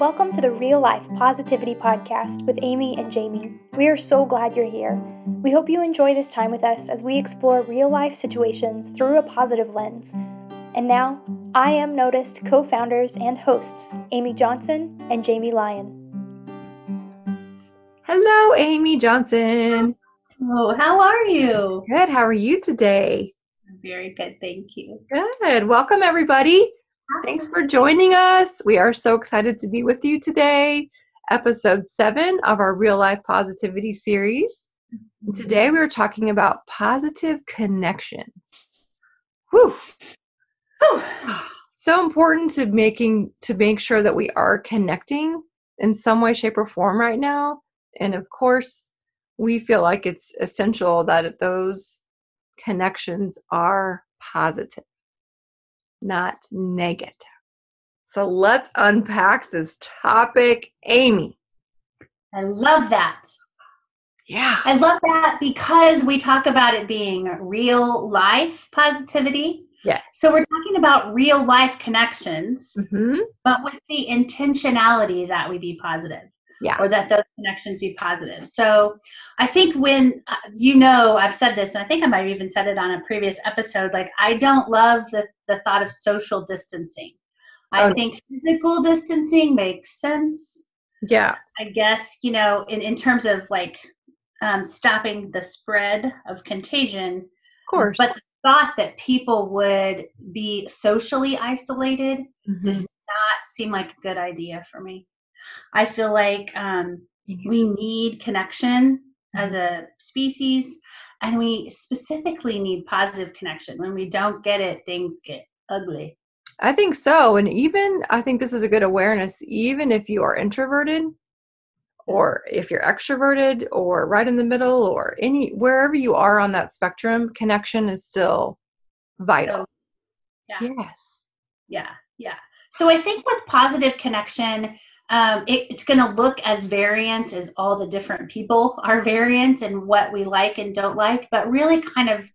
Welcome to the Real Life Positivity Podcast with Amy and Jamie. We are so glad you're here. We hope you enjoy this time with us as we explore real life situations through a positive lens. And now, I Am Noticed co founders and hosts, Amy Johnson and Jamie Lyon. Hello, Amy Johnson. Oh, how are you? Good. How are you today? Very good, thank you. Good. Welcome, everybody. Thanks for joining us. We are so excited to be with you today. Episode seven of our Real Life Positivity series. Today we are talking about positive connections. Whew. Whew. So important to making to make sure that we are connecting in some way, shape, or form right now. And of course, we feel like it's essential that those connections are positive not negative. So let's unpack this topic, Amy. I love that. Yeah. I love that because we talk about it being real life positivity. Yeah. So we're talking about real life connections, Mm-hmm. but with the intentionality that we be positive. Yeah. or that those connections be positive. So I think when uh, you know, I've said this, and I think I might have even said it on a previous episode. Like I don't love the the thought of social distancing. I Oh. think physical distancing makes sense. Yeah. I guess you know, in in terms of like um, stopping the spread of contagion. Of course. But the thought that people would be socially isolated Mhm. does not seem like a good idea for me. I feel like um, we need connection as a species, and we specifically need positive connection. When we don't get it, things get ugly. I think so. And even, I think this is a good awareness, even if you are introverted or if you're extroverted or right in the middle or any, wherever you are on that spectrum, connection is still vital. So, yeah. Yes. Yeah, yeah. So I think with positive connection, um, it, it's going to look as variant as all the different people are variant and what we like and don't like, but really kind of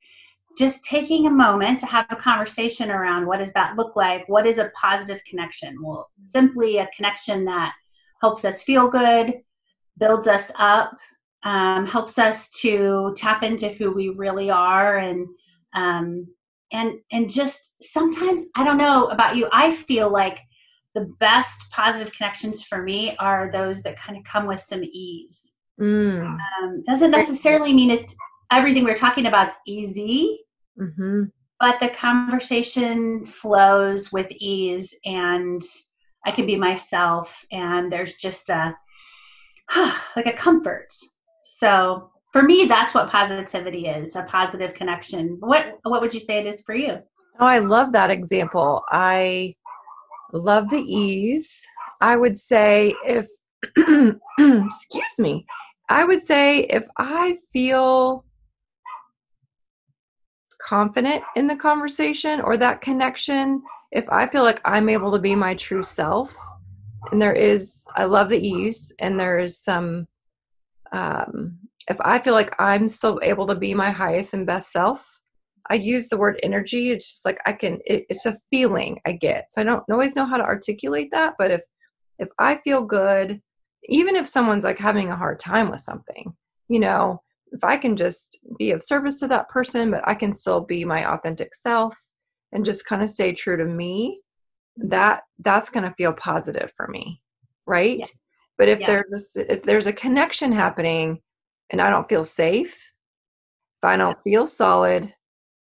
just taking a moment to have a conversation around what does that look like? What is a positive connection? Well, simply a connection that helps us feel good, builds us up, um, helps us to tap into who we really are, and um, and and just sometimes I don't know about you. I feel like the best positive connections for me are those that kind of come with some ease. Mm. Um, doesn't necessarily mean it's everything we're talking about is easy, hmm but the conversation flows with ease and I can be myself and there's just a like a comfort. So for me that's what positivity is, a positive connection. What what would you say it is for you? Oh, I love that example. I love the ease. I would say if, excuse me, I would say if I feel confident in the conversation or that connection, if I feel like I'm able to be my true self, and there is, I love the ease, and there is some, um, if I feel like I'm still able to be my highest and best self, I use the word energy. It's just like I can. It, it's a feeling I get. So I don't always know how to articulate that. But if if I feel good, even if someone's like having a hard time with something, you know, if I can just be of service to that person, but I can still be my authentic self and just kind of stay true to me, that that's going to feel positive for me, right? Yeah. But if Yeah. there's a, if there's a connection happening and I don't feel safe, if I don't feel solid,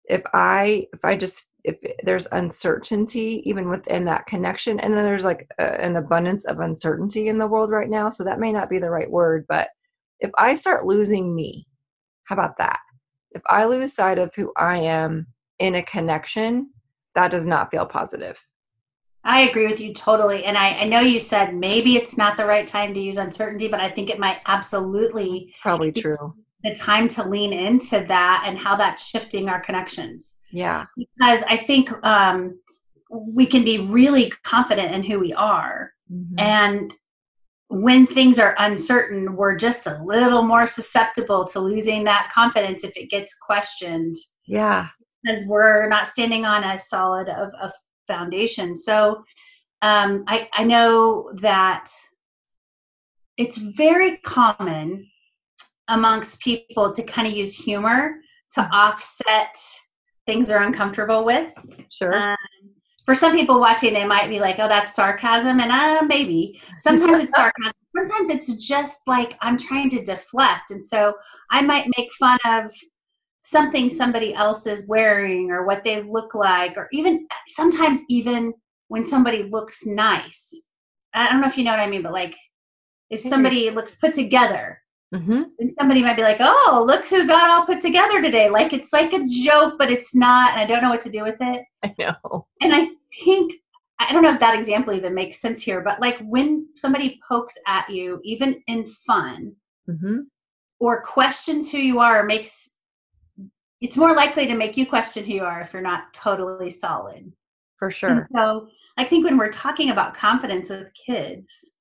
if i if i just if there's uncertainty even within that connection and then there's like a, an abundance of uncertainty in the world right now so that may not be the right word but if i start losing me how about that if i lose sight of who i am in a connection that does not feel positive I agree with you totally. And I, I know you said maybe it's not the right time to use uncertainty, but I think it might absolutely it's probably true the time to lean into that and how that's shifting our connections. yeah Because I think um, we can be really confident in who we are. Mhm. And when things are uncertain, we're just a little more susceptible to losing that confidence if it gets questioned yeah because we're not standing on as solid of a foundation. So um, I, I know that it's very common amongst people to kind of use humor to offset things they're uncomfortable with. Sure. Um, for some people watching, they might be like, "Oh, that's sarcasm," and uh, maybe sometimes it's sarcasm. Sometimes it's just like I'm trying to deflect, and so I might make fun of something somebody else is wearing or what they look like, or even sometimes even when somebody looks nice. I don't know if you know what I mean, but like if somebody looks put together, mm-hmm. and somebody might be like, "Oh, look who got all put together today!" Like it's like a joke, but it's not, and I don't know what to do with it. I know. And I think I don't know if that example even makes sense here, but like when somebody pokes at you, even in fun, mm-hmm. or questions who you are, makes it's more likely to make you question who you are if you're not totally solid. For sure. And so I think when we're talking about confidence with kids,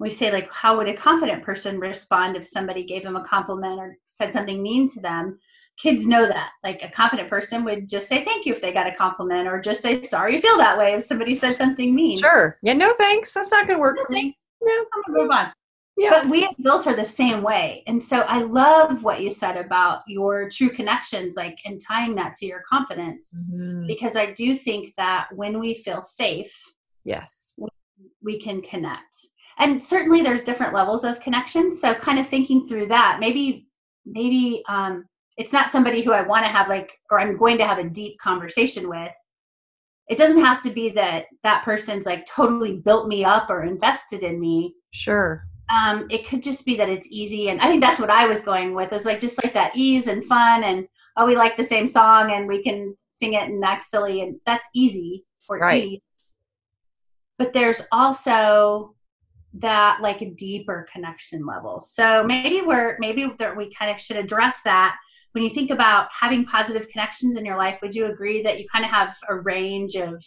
we say like how would a confident person respond if somebody gave them a compliment or said something mean to them? Kids know that. Like a confident person would just say thank you if they got a compliment or just say sorry you feel that way if somebody said something mean. Sure. Yeah no thanks. That's not gonna work for me. No. I'm gonna move on. Yeah. But we adults are the same way. And so I love what you said about your true connections, like, and tying that to your confidence, mm-hmm. because I do think that when we feel safe, yes, we, we can connect and certainly there's different levels of connection. So kind of thinking through that maybe maybe um, it's not somebody who i want to have like or i'm going to have a deep conversation with. It doesn't have to be that that person's like totally built me up or invested in me. Sure. Um, it could just be that it's easy and i think that's what i was going with is like just like that ease and fun and oh we like the same song and we can sing it and act silly and that's easy for right. ease but there's also that like a deeper connection level. So maybe we're maybe that we kind of should address that when you think about having positive connections in your life. Would you agree that you kind of have a range of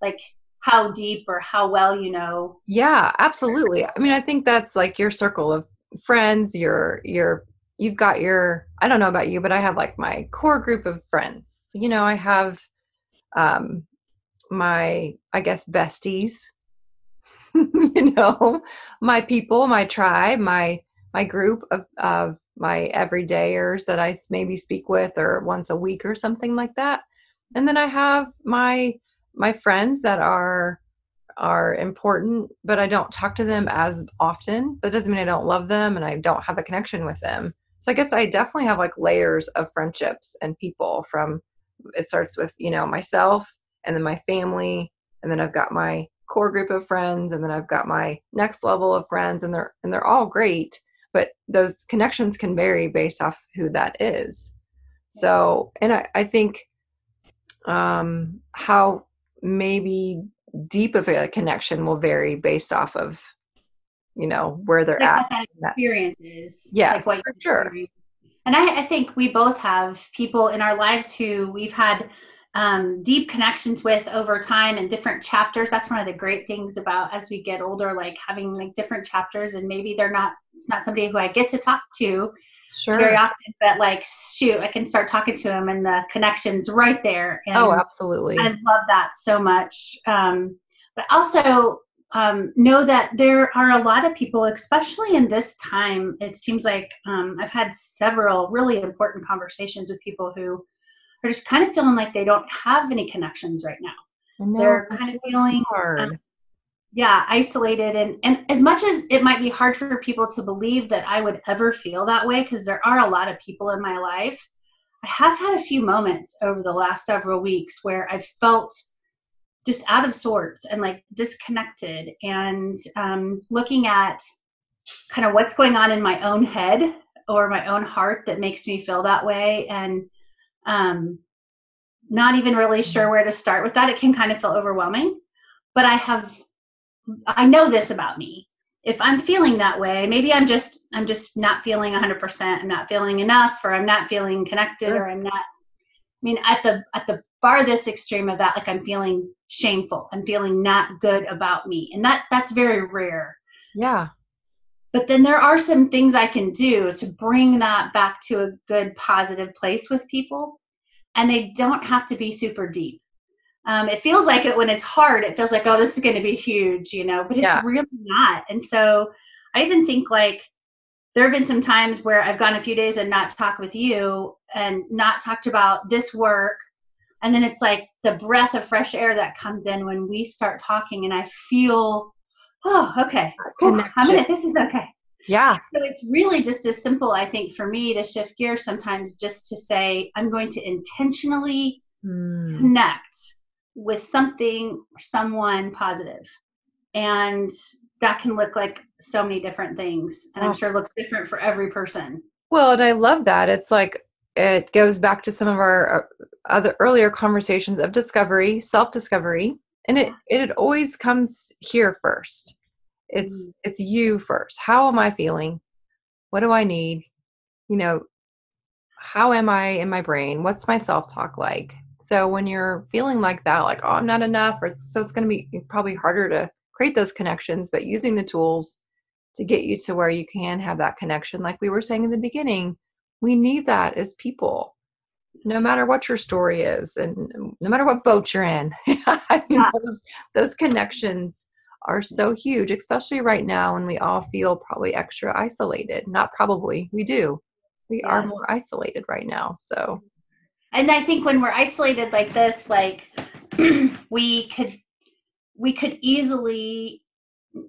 like how deep or how well you know? Yeah, absolutely. I mean, I think that's like your circle of friends. Your your you've got your I don't know about you, but I have like my core group of friends. You know, I have um my I guess besties you know my people my tribe my my group of, of my everydayers that i maybe speak with or once a week or something like that. And then i have my my friends that are are important but i don't talk to them as often. That doesn't mean i don't love them and i don't have a connection with them. So i guess i definitely have like layers of friendships and people from it starts with you know myself and then my family and then i've got my core group of friends and then I've got my next level of friends and they're and they're all great, but those connections can vary based off who that is. So, and I, I think um, how maybe deep of a connection will vary based off of you know where they're like at. that experience is. Yes, like for sure. And I, I think we both have people in our lives who we've had um, deep connections with over time and different chapters. That's one of the great things about as we get older, like having like different chapters, and maybe they're not. It's not somebody who I get to talk to sure. very often, but like shoot, I can start talking to them, and the connections right there. And oh, absolutely. I love that so much. Um, but also um, know that there are a lot of people, especially in this time. It seems like um, I've had several really important conversations with people who are just kind of feeling like they don't have any connections right now. Know, They're kind of feeling hard. Um, yeah, isolated and and as much as it might be hard for people to believe that I would ever feel that way because there are a lot of people in my life. I have had a few moments over the last several weeks where I've felt just out of sorts and like disconnected and um, looking at kind of what's going on in my own head or my own heart that makes me feel that way and um, not even really sure where to start with that. It can kind of feel overwhelming, but I have, I know this about me. If I'm feeling that way, maybe I'm just, I'm just not feeling 100%. I'm not feeling enough, or I'm not feeling connected, sure. or I'm not. I mean, at the at the farthest extreme of that, like I'm feeling shameful. I'm feeling not good about me, and that that's very rare. Yeah but then there are some things I can do to bring that back to a good positive place with people. And they don't have to be super deep. um, it feels like it when it's hard it feels like oh this is going to be huge you know but it's Yeah. really not and so i even think like there have been some times where i've gone a few days and not talked with you and not talked about this work and then it's like the breath of fresh air that comes in when we start talking and i feel oh okay Whew, i'm gonna this is okay Yeah. so it's really just as simple i think for me to shift gears sometimes just to say i'm going to intentionally Mm. connect with something or someone positive and that can look like so many different things and i'm Oh. sure looks different for every person Well, and I love that. It's like it goes back to some of our uh, other earlier conversations of discovery, self-discovery, and it it always comes here first. It's Mhm. it's you first. How am I feeling? What do I need? You know, how am I in my brain? What's my self-talk like? So when you're feeling like that, like oh, I'm not enough, or it's, so it's going to be probably harder to create those connections. But using the tools to get you to where you can have that connection. Like we were saying in the beginning, we need that as people, no matter what your story is and no matter what boat you're in. I mean, Yeah. those, those connections are so huge, especially right now when we all feel probably extra isolated. Not probably, we do. We are more isolated right now. So, and i think when we're isolated like this like we could we could easily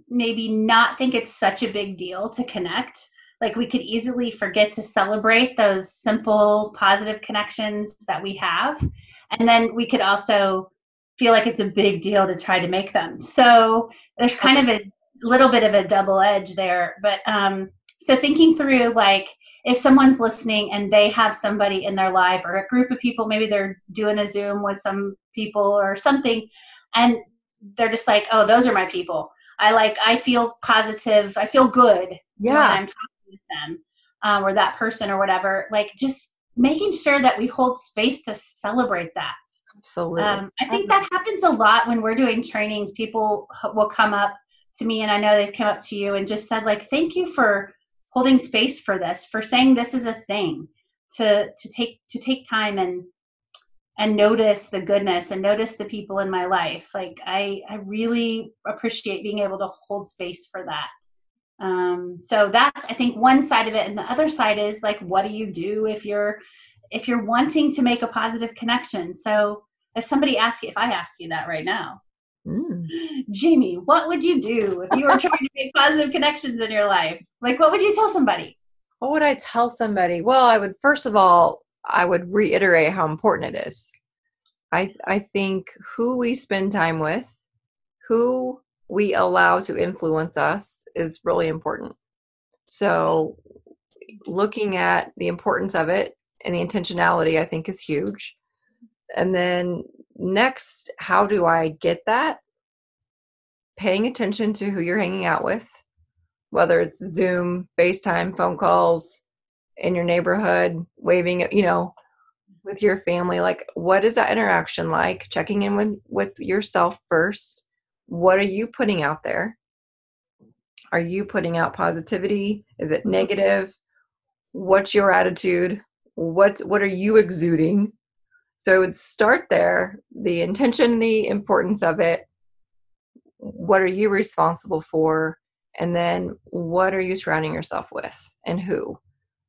maybe not think it's such a big deal to connect like we could easily forget to celebrate those simple positive connections that we have. And then we could also feel like it's a big deal to try to make them. So there's kind of a little bit of a double edge there but um so thinking through like if someone's listening and they have somebody in their life or a group of people, maybe they're doing a Zoom with some people or something, and they're just like, oh, those are my people. I like, I feel positive, I feel good yeah, I'm talking with them um, or that person or whatever. Like, just making sure that we hold space to celebrate that. absolutely. Um, I think that happens a lot when we're doing trainings. People will come up to me, and I know they've come up to you and just said, like, "Thank you for holding space for this, for saying this is a thing, to to take to take time and and notice the goodness and notice the people in my life. Like, I I really appreciate being able to hold space for that. Um, so that's I think one side of it, and the other side is like, what do you do if you're if you're wanting to make a positive connection? So if somebody asks you, if I ask you that right now, Mm. Jamie, what would you do if you were trying to make positive connections in your life? Like, what would you tell somebody? What would I tell somebody? Well, I would first of all, I would reiterate how important it is. I I think who we spend time with, who we allow to influence us is really important. So looking at the importance of it and the intentionality I think is huge. And then next, how do I get that? Paying attention to who you're hanging out with whether it's Zoom, FaceTime, phone calls in your neighborhood, waving, you know, with your family. Like, what is that interaction like? Checking in with, with yourself first. What are you putting out there? Are you putting out positivity? Is it mm-hmm. negative? What's your attitude? What what are you exuding? So I would start there, the intention, the importance of it. What are you responsible for? and then what are you surrounding yourself with and who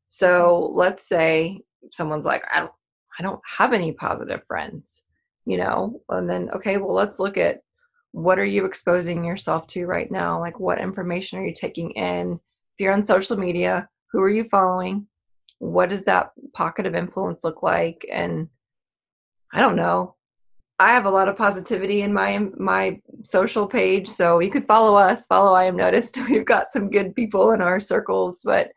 so mm-hmm. let's say someone's like i don't i don't have any positive friends you know and then okay well let's look at what are you exposing yourself to right now like what information are you taking in if you're on social media who are you following what does that pocket of influence look like and i don't know I have a lot of positivity in my my social page, so you could follow us. Follow I am noticed. We've got some good people in our circles, but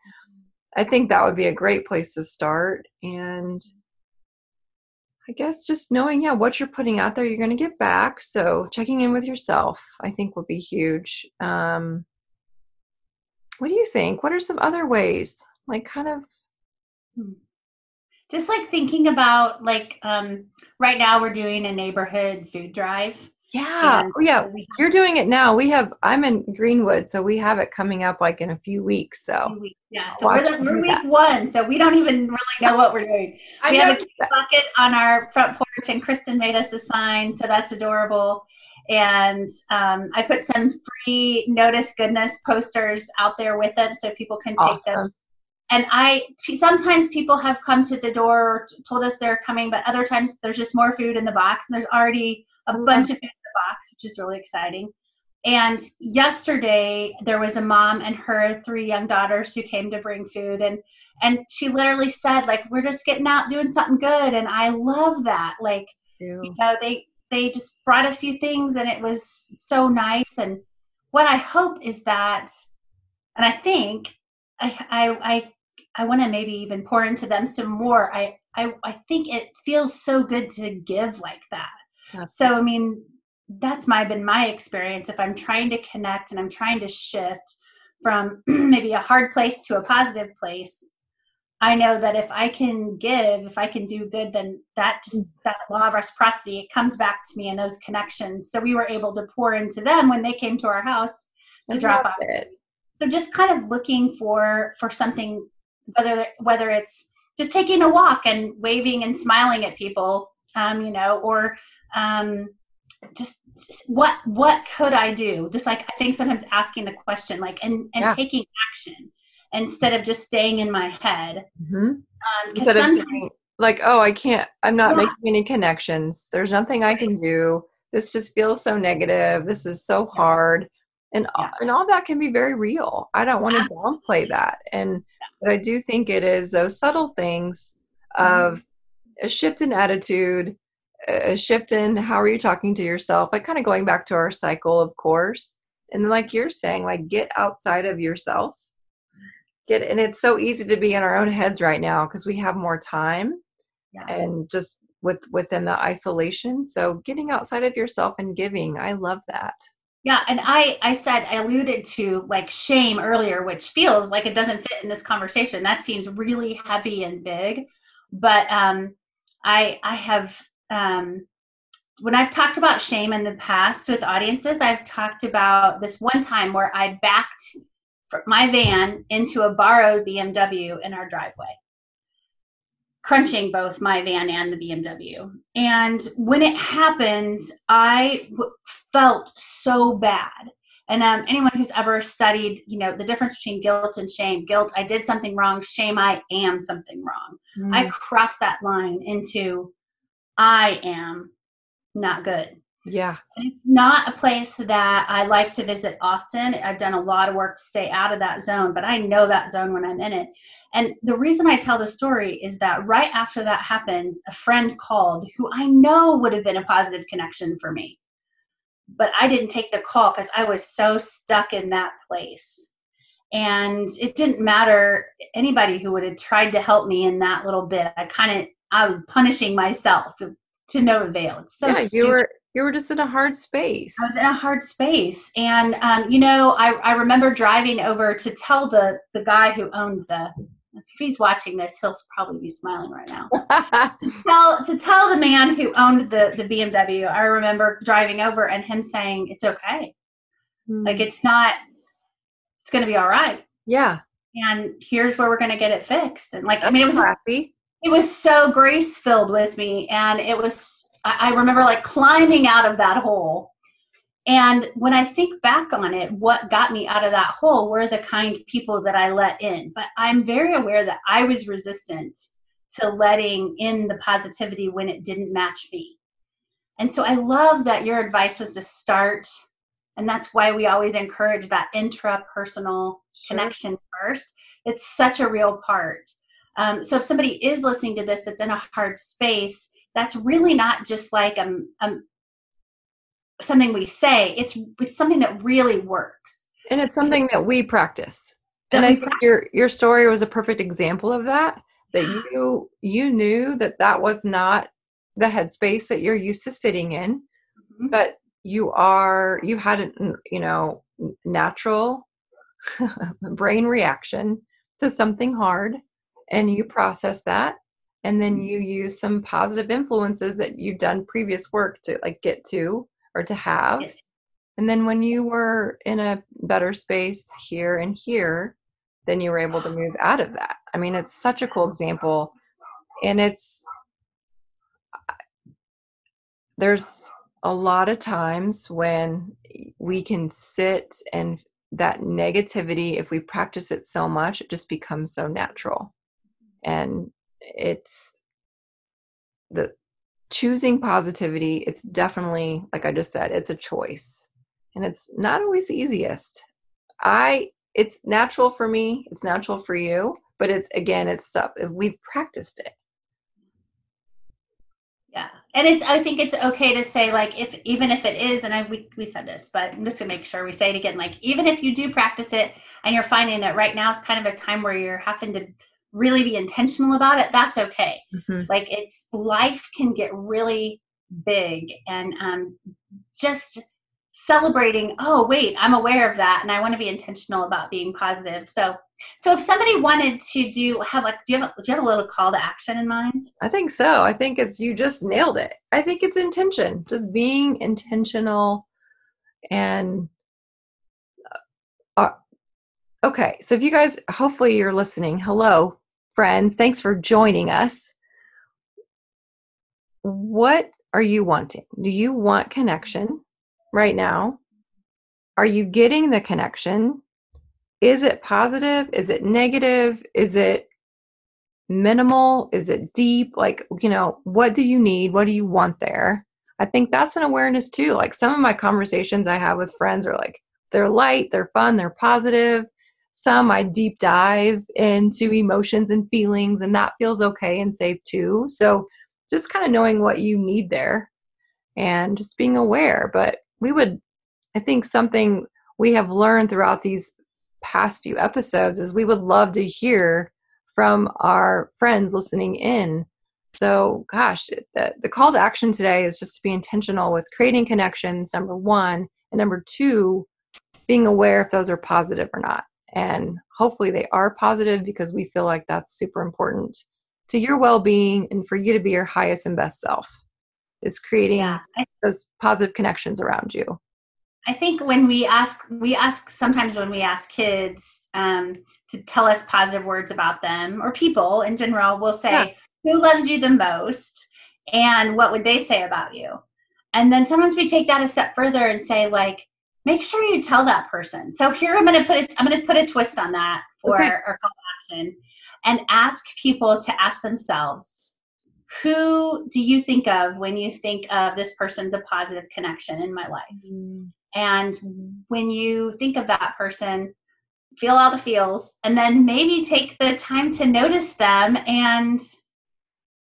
I think that would be a great place to start. And I guess just knowing, yeah, what you're putting out there, you're going to get back. So checking in with yourself, I think, would be huge. Um, what do you think? What are some other ways, like kind of? Just like thinking about like um, right now we're doing a neighborhood food drive, Yeah. And Oh, yeah. You're doing it now. We have, I'm in Greenwood, so we have it coming up like in a few weeks. So yeah, so we're, the, we're week one, so we don't even really know what we're doing. I we have a bucket on our front porch, and Kristen made us a sign, so that's adorable. And um, I put some free Notice Goodness posters out there with it, so people can take them. And I sometimes people have come to the door, told us they're coming, but other times there's just more food in the box, and there's already a bunch of food in the box, which is really exciting. And yesterday there was a mom and her three young daughters who came to bring food and and she literally said like we're just getting out doing something good. And I love that. Like Ew. you know they they just brought a few things and it was so nice. And what I hope is that and I think I I I, I want to maybe even pour into them some more. I, I I think it feels so good to give like that so I mean, that's my been my experience. If I'm trying to connect and I'm trying to shift from maybe a hard place to a positive place, I know that if I can give, if I can do good, then that just that law of reciprocity it comes back to me and those connections. So we were able to pour into them when they came to our house to I drop off it. so just kind of looking for for something whether whether it's just taking a walk and waving and smiling at people um, you know or um, just, just what what could i do just like i think sometimes asking the question like and and Yeah. taking action instead of just staying in my head Mhm. um, 'cause Instead of sometimes thinking, like, oh, I can't, I'm not Yeah. making any connections. There's nothing I can do. This just feels so negative. This is so hard. And, Yeah. and all that can be very real. I don't want to downplay that. And, but I do think it is those subtle things of Mm-hmm. a shift in attitude, a shift in how are you talking to yourself, like kind of going back to our cycle, of course. And then, like you're saying, like get outside of yourself. Get and it's so easy to be in our own heads right now because we have more time Yeah. and just with within the isolation. So getting outside of yourself and giving, I love that. Yeah, and I I said I alluded to like shame earlier, which feels like it doesn't fit in this conversation. That seems really heavy and big, but um, I I have um, when I've talked about shame in the past with audiences, I've talked about this one time where I backed my van into a borrowed BMW in our driveway crunching both my van and the BMW. And when it happened, I w- felt so bad. And um, anyone who's ever studied, you know, the difference between guilt and shame. Guilt, I did something wrong. Shame, I am something wrong. I Mm, crossed that line into I am not good. yeah. And It's not a place that I like to visit often. I've done a lot of work to stay out of that zone, but I know that zone when I'm in it. And the reason I tell the story is that right after that happened, a friend called who I know would have been a positive connection for me. But I didn't take the call because I was so stuck in that place. And it didn't matter anybody who would have tried to help me in that little bit. I kind of I was punishing myself to no avail. It's so yeah, you were you were just in a hard space. I was in a hard space, and um, you know, I, I remember driving over to tell the the guy who owned the. If he's watching this, he'll probably be smiling right now. tell to tell the man who owned the the BMW. I remember driving over and him saying, "It's okay. Like it's not. It's going to be all right. yeah. And here's where we're going to get it fixed." And like, I mean, it was classy. It was so grace filled with me and it was I, I remember like climbing out of that hole. And when i think back on it what got me out of that hole were the kind people that i let in. But i'm very aware that i was resistant to letting in the positivity when it didn't match me. And so i love that your advice was to start and that's why we always encourage that intrapersonal Sure. connection first. It's such a real part um, so if somebody is listening to this that's in a hard space, that's really not just like um, um something we say. It's it's something that really works. And it's something that we practice. That and I think your practice. your story was a perfect example of that. That you you knew that that was not the headspace that you're used to sitting in, Mhm. but you are you had a you know natural brain reaction to something hard, and you process that, and then mm-hmm. you use some positive influences that you've done previous work to like get to or to have. Yes. And then when you were in a better space here and here, then you were able to move out of that. I mean, it's such a cool example. And it's, there's a lot of times when we can sit and that negativity, if we practice it so much, it just becomes so natural. And it's the choosing positivity, it's definitely, like I just said, it's a choice. And it's not always the easiest. I it's natural for me, it's natural for you, but it's again, it's stuff we've practiced it. Yeah. And it's I think it's okay to say like if even if it is and I we, we said this, but I'm just gonna make sure we say it again, like even if you do practice it and you're finding that right now is kind of a time where you're having to really be intentional about it, that's okay. Mm-hmm. Like it's life can get really big and um just celebrating oh wait i'm aware of that and i want to be intentional about being positive so so if somebody wanted to do have like do you have a, do you have a little call to action in mind i think so i think it's you just nailed it i think it's intention just being intentional and uh, uh okay so if you guys hopefully you're listening hello friends thanks for joining us what are you wanting do you want connection right now? Are you getting the connection? Is it positive? Is it negative? Is it minimal? Is it deep? Like, you know, what do you need? What do you want there? I think that's an awareness too. Like some of my conversations I have with friends are like, they're light, they're fun, they're positive. Some I deep dive into emotions and feelings, and that feels okay and safe too. So just kind of knowing what you need there and just being aware. But we would i think something we have learned throughout these past few episodes is we would love to hear from our friends listening in so gosh the, the call to action today is just to be intentional with creating connections number one and number two being aware if those are positive or not and hopefully they are positive because we feel like that's super important to your well-being and for you to be your highest and best self is creating yeah. those positive connections around you i think when we ask we ask sometimes when we ask kids um, to tell us positive words about them or people in general we'll say yeah. who loves you the most and what would they say about you and then sometimes we take that a step further and say like make sure you tell that person so here i'm going to put it i'm going to put a twist on that for okay. our call to action and ask people to ask themselves who do you think of when you think of this person's a positive connection in my life? Mm. And when you think of that person, feel all the feels and then maybe take the time to notice them and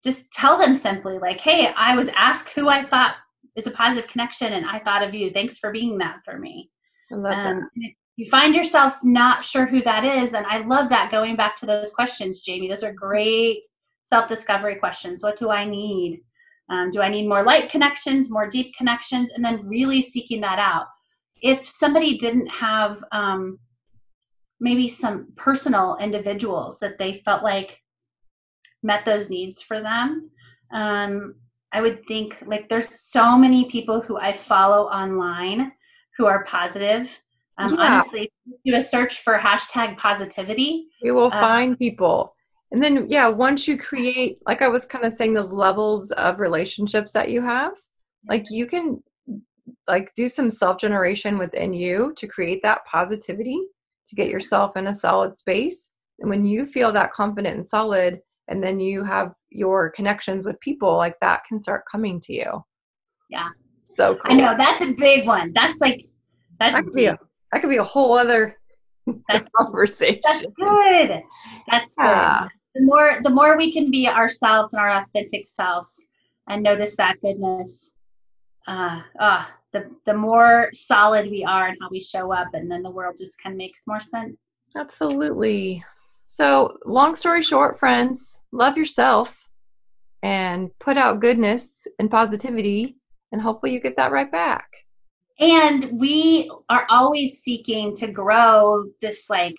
just tell them simply like hey i was asked who i thought is a positive connection and i thought of you thanks for being that for me I love um, that. you find yourself not sure who that is and i love that going back to those questions jamie those are great self discovery questions. What do I need? Um, do I need more light connections, more deep connections? And then really seeking that out. If somebody didn't have um, maybe some personal individuals that they felt like met those needs for them, um, I would think like there's so many people who I follow online who are positive. Um, yeah. Honestly, do a search for hashtag positivity. You will uh, find people and then, yeah, once you create, like I was kind of saying, those levels of relationships that you have, like you can like do some self generation within you to create that positivity to get yourself in a solid space. And when you feel that confident and solid, and then you have your connections with people, like that can start coming to you. Yeah. So cool. I know that's a big one. That's like that's that could, be a, that could be a whole other that's, conversation. That's good. That's good. The more the more we can be ourselves and our authentic selves and notice that goodness uh, uh the the more solid we are and how we show up and then the world just kind of makes more sense absolutely so long story short friends love yourself and put out goodness and positivity and hopefully you get that right back and we are always seeking to grow this like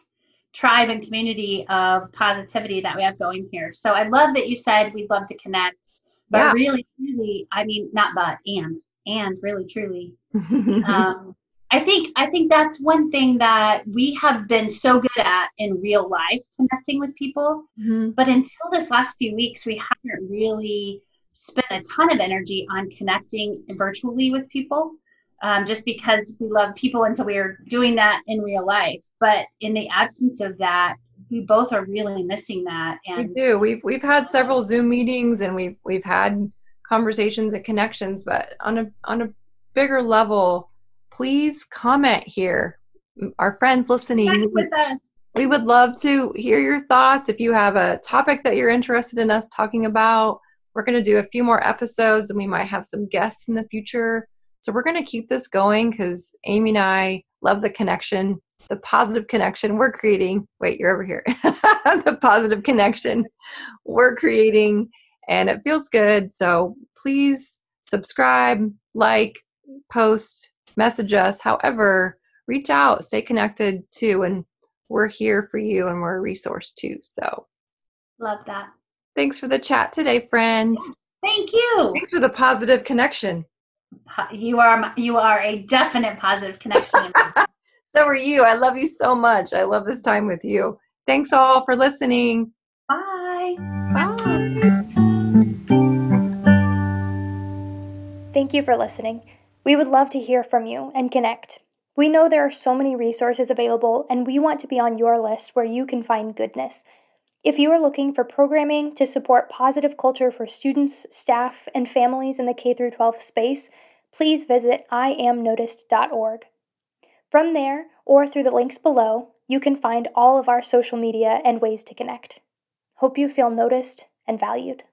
tribe and community of positivity that we have going here. So I love that you said we'd love to connect. But Yeah. really, truly, I mean, not but, and, and really, truly, um, I think I think that's one thing that we have been so good at in real life, connecting with people. Mhm. But until this last few weeks, we haven't really spent a ton of energy on connecting virtually with people, um, just because we love people until we are doing that in real life. But in the absence of that, we both are really missing that. We do. We've we've had several Zoom meetings and we've we've had conversations and connections, but on a on a bigger level, please comment here. Our friends listening, we with us. we would love to hear your thoughts. If you have a topic that you're interested in us talking about, we're going to do a few more episodes and we might have some guests in the future. So we're going to keep this going because Amy and I love the connection, the positive connection we're creating. Wait, you're over here. the positive connection we're creating, and it feels good. So please subscribe, like, post, message us. However, reach out, stay connected too, and we're here for you and we're a resource too. So Love that. thanks for the chat today, friend. Thank you. Thanks for the positive connection. You are you are a definite positive connection. So are you. I love you so much. I love this time with you. Thanks all for listening. Bye. Bye. Thank you for listening. We would love to hear from you and connect. We know there are so many resources available, and we want to be on your list where you can find goodness. If you are looking for programming to support positive culture for students, staff, and families in the K 12 space, please visit iamnoticed.org. From there, or through the links below, you can find all of our social media and ways to connect. Hope you feel noticed and valued.